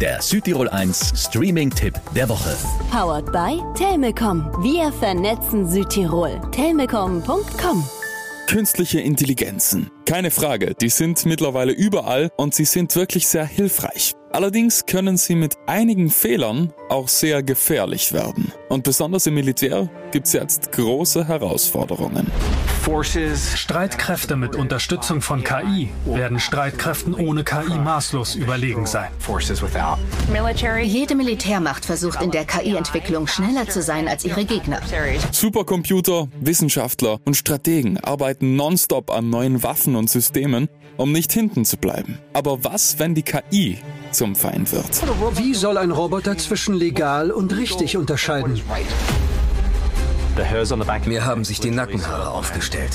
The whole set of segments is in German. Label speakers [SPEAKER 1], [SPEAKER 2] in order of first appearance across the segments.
[SPEAKER 1] der Südtirol 1 Streaming-Tipp der Woche.
[SPEAKER 2] Powered by Telmecom. Wir vernetzen Südtirol. Telmecom.com
[SPEAKER 3] Künstliche Intelligenzen. Keine Frage, die sind mittlerweile überall und sie sind wirklich sehr hilfreich. Allerdings können sie mit einigen Fehlern auch sehr gefährlich werden. Und besonders im Militär gibt es jetzt große Herausforderungen.
[SPEAKER 4] Streitkräfte mit Unterstützung von KI werden Streitkräften ohne KI maßlos überlegen sein.
[SPEAKER 5] Jede Militärmacht versucht in der KI-Entwicklung schneller zu sein als ihre Gegner.
[SPEAKER 3] Supercomputer, Wissenschaftler und Strategen arbeiten nonstop an neuen Waffen und Systemen, um nicht hinten zu bleiben. Aber was, wenn die KI zum Feind wird?
[SPEAKER 6] Wie soll ein Roboter zwischen legal und richtig unterscheiden?
[SPEAKER 7] Mir haben sich die Nackenhaare aufgestellt.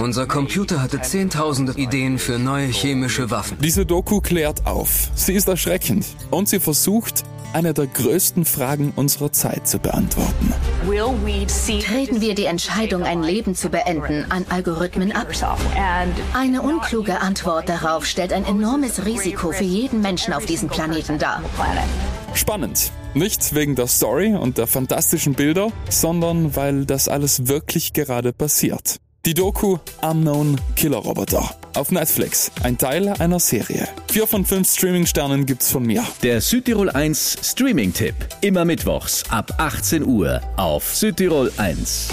[SPEAKER 7] Unser Computer hatte zehntausende Ideen für neue chemische Waffen.
[SPEAKER 3] Diese Doku klärt auf. Sie ist erschreckend und sie versucht, eine der größten Fragen unserer Zeit zu beantworten.
[SPEAKER 5] Treten wir die Entscheidung, ein Leben zu beenden, an Algorithmen ab? Eine unkluge Antwort darauf stellt ein enormes Risiko für jeden Menschen auf diesem Planeten dar.
[SPEAKER 3] Spannend. Nicht wegen der Story und der fantastischen Bilder, sondern weil das alles wirklich gerade passiert. Die Doku Unknown Killer Roboter auf Netflix, ein Teil einer Serie. Vier von fünf Streaming-Sternen gibt's von mir.
[SPEAKER 1] Der Südtirol 1 Streaming-Tipp. Immer mittwochs ab 18 Uhr auf Südtirol 1.